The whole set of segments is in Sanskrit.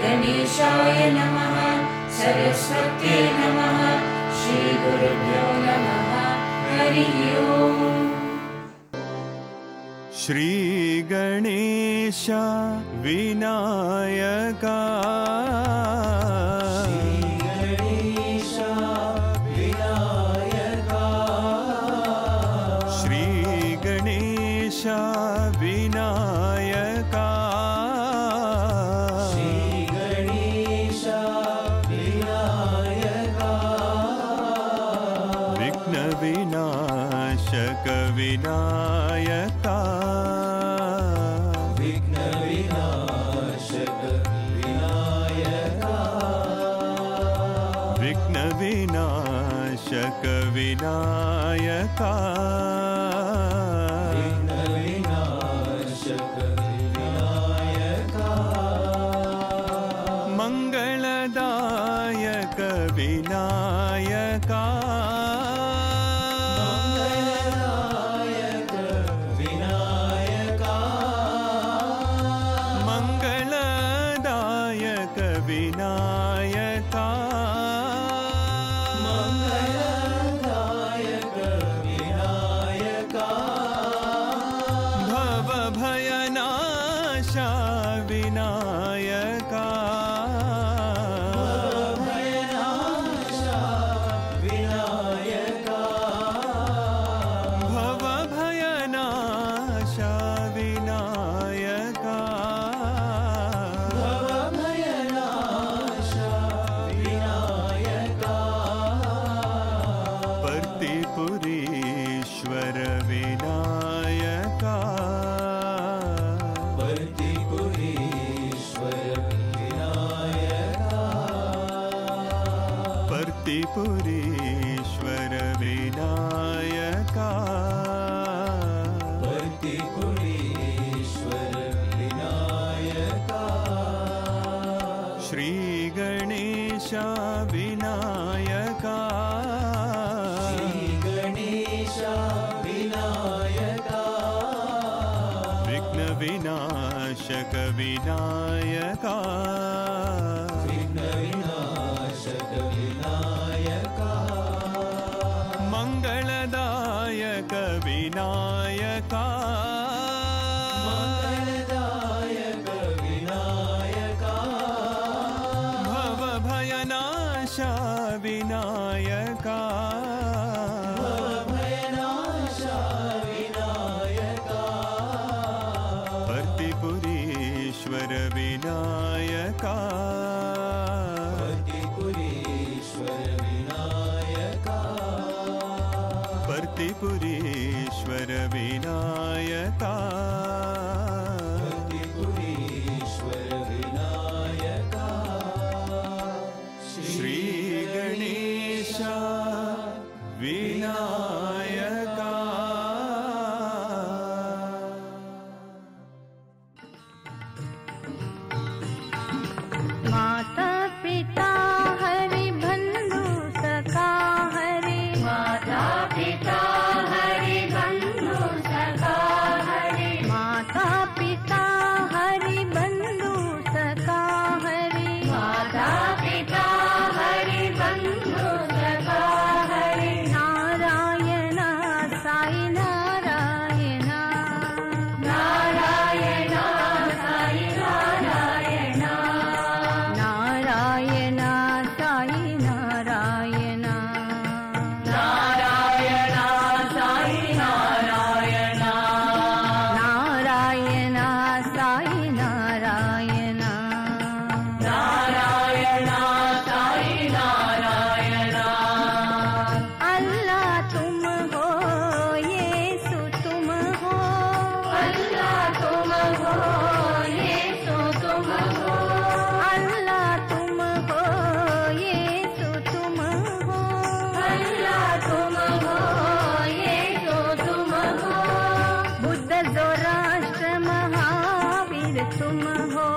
गणेशाय नमः सरस्वत्ये नमः श्रीगुरुभ्यो नमः हरिः ओम्। श्रीगणेश विनायका। ಪುರಿ विनायका। तुम हो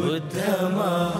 والدمار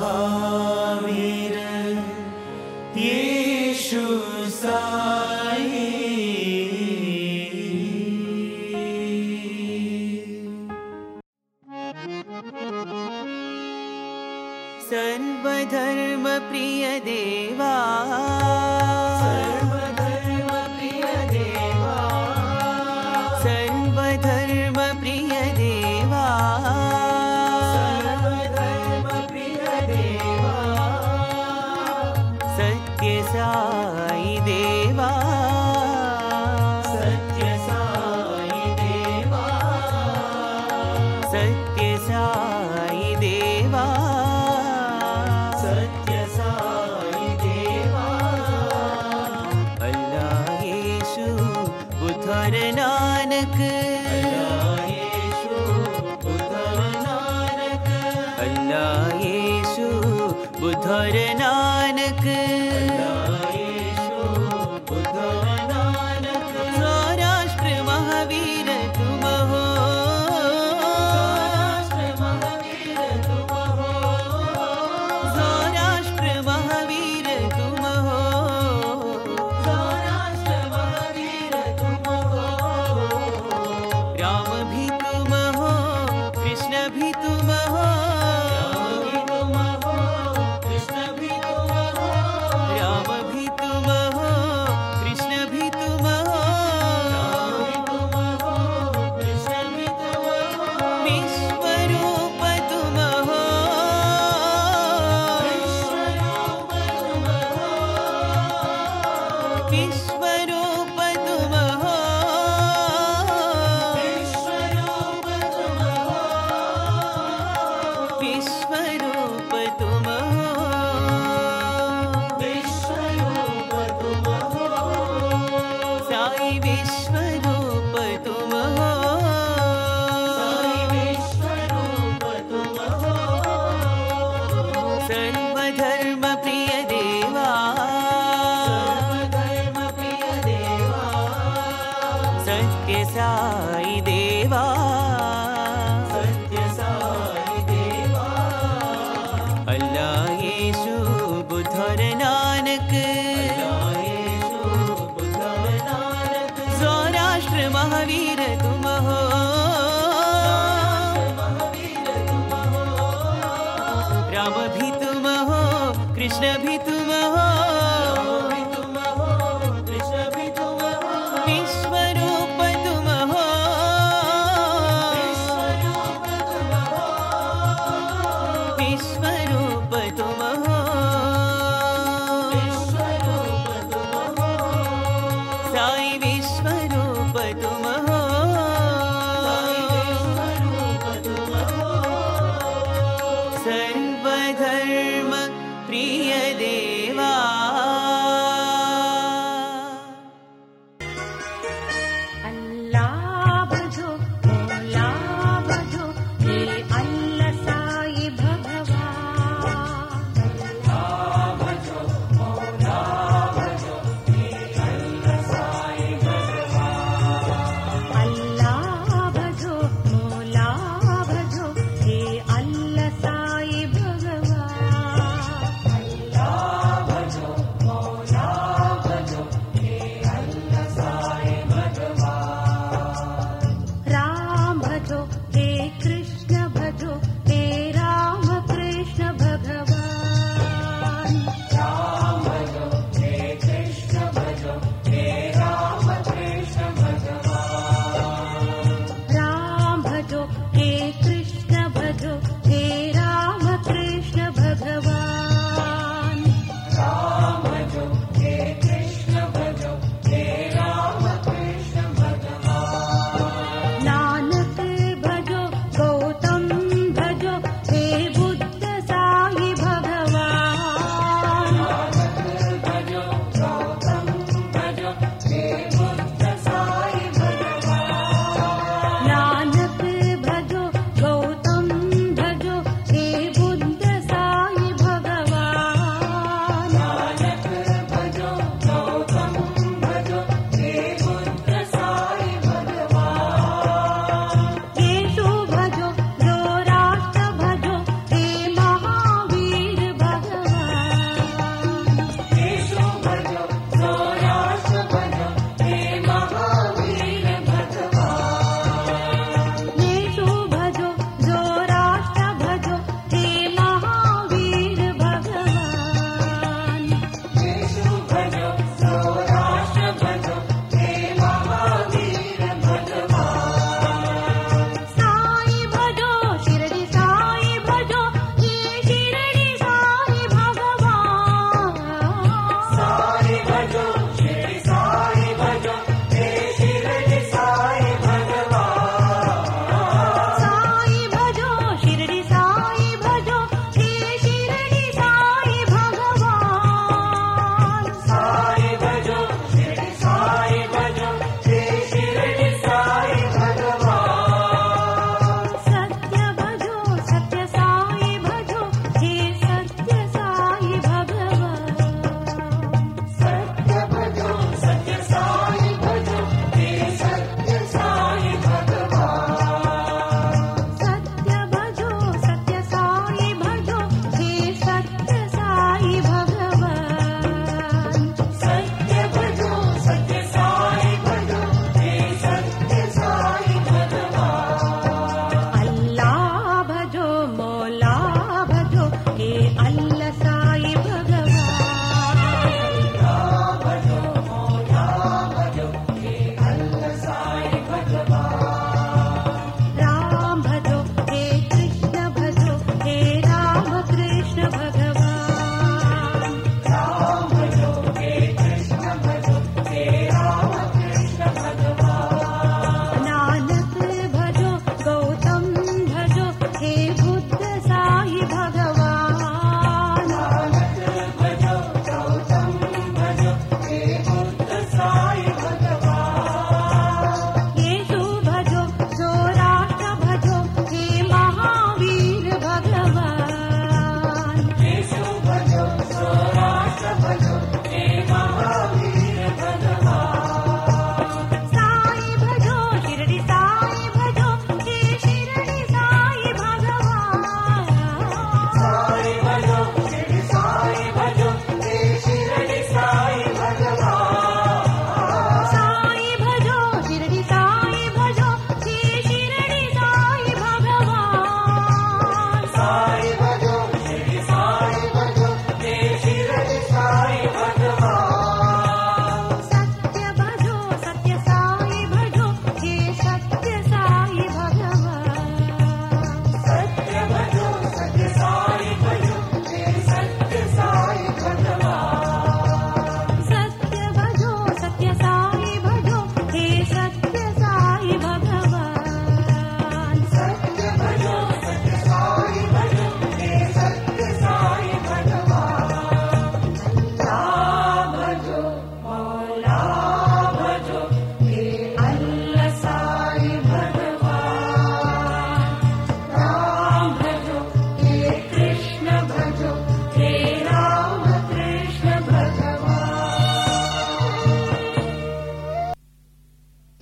Oh.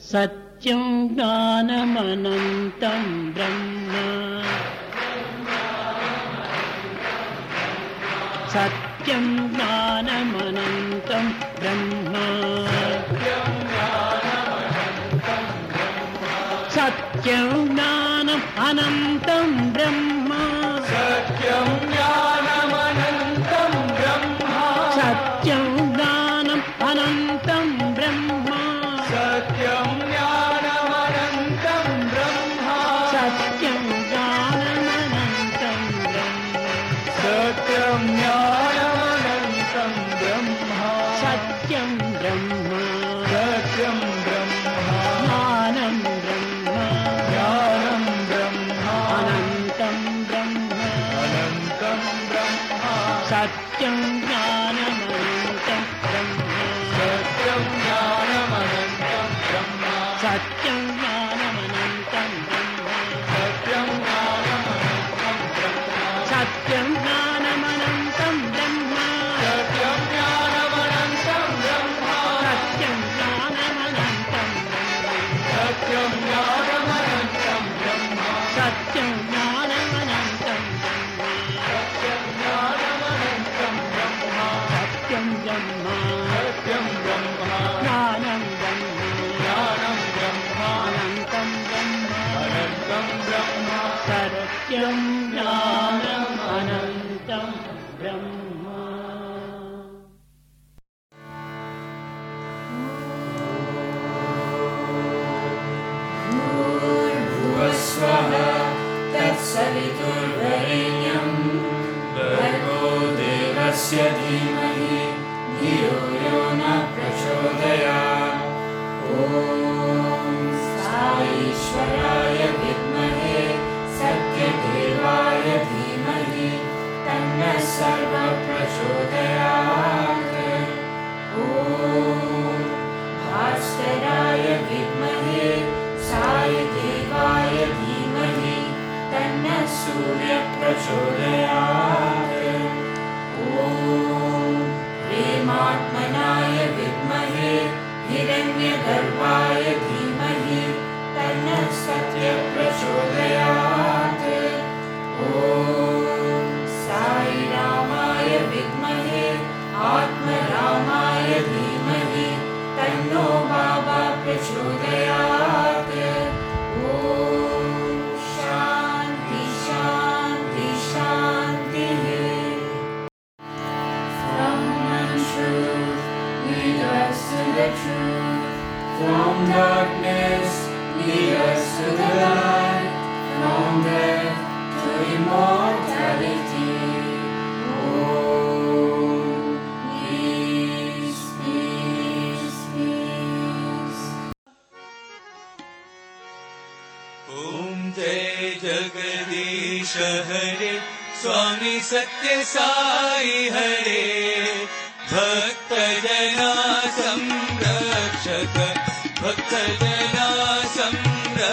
set Williams.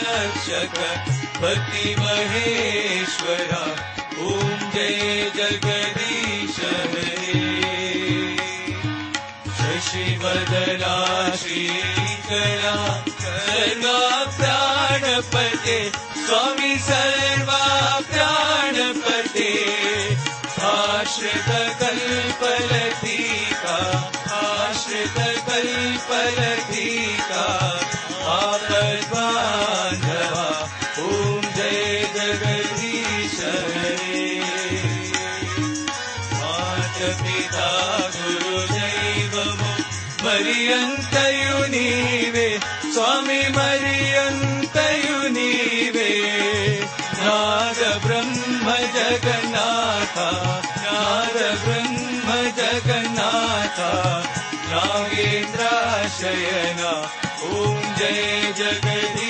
रक्षक भक्ति महेश्वरा ॐ जय जगदीश शि ब श्री कला प्राणपते स्वामी सर्वा प्राणपते आश्रितकल्पलतीका आश्रितकल्पलतीका शयना ॐ जय जगदीश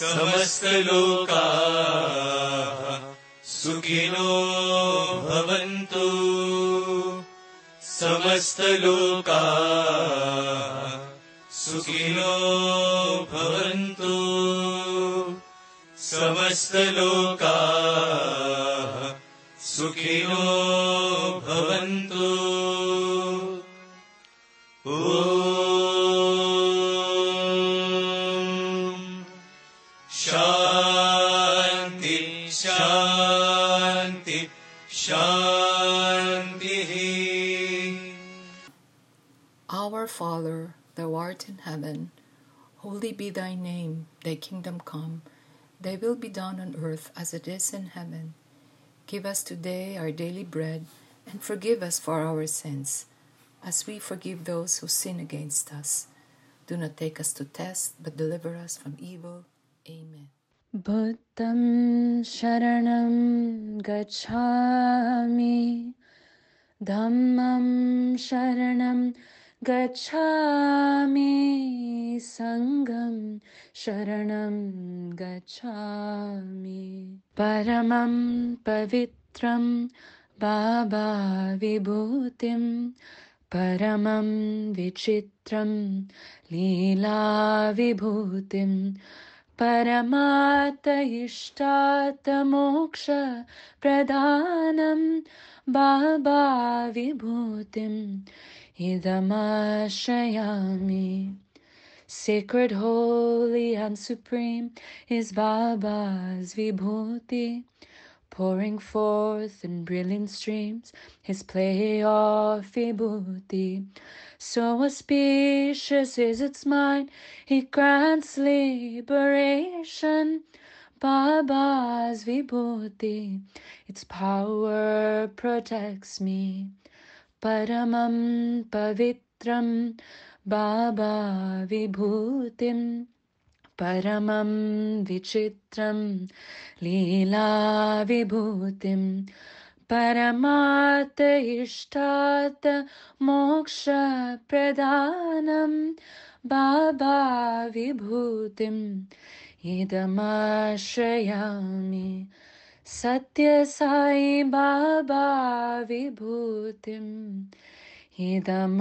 समस्तलोकाः सुखिनो भवन्तु। समस्तलोकाः सुखिनो भवन्तु। समस्तलोकाः सुखिनो heaven. Holy be thy name, thy kingdom come, thy will be done on earth as it is in heaven. Give us today our daily bread, and forgive us for our sins, as we forgive those who sin against us. Do not take us to test, but deliver us from evil. Amen. Bhuttam sharanam gacchami dhammam sharanam गच्छामि सङ्गं शरणं गच्छामि। परमं पवित्रं बाबा विभूतिं परमं विचित्रं लीलाविभूतिं। परमात इष्टात मोक्ष प्रदानं Baba विभूतिम् idamashayami. Sacred, holy, and supreme is Baba's Vibhuti, pouring forth in brilliant streams his play of Vibhuti. So auspicious is its mind, he grants liberation. Baba's Vibhuti, its power protects me. Paramam pavitram Baba vibhutim Paramam vichitram Leela vibhutim Paramata ishtata moksha pradanam Baba सत्य साई बाबा विभूतिम् इदमाश्रयामि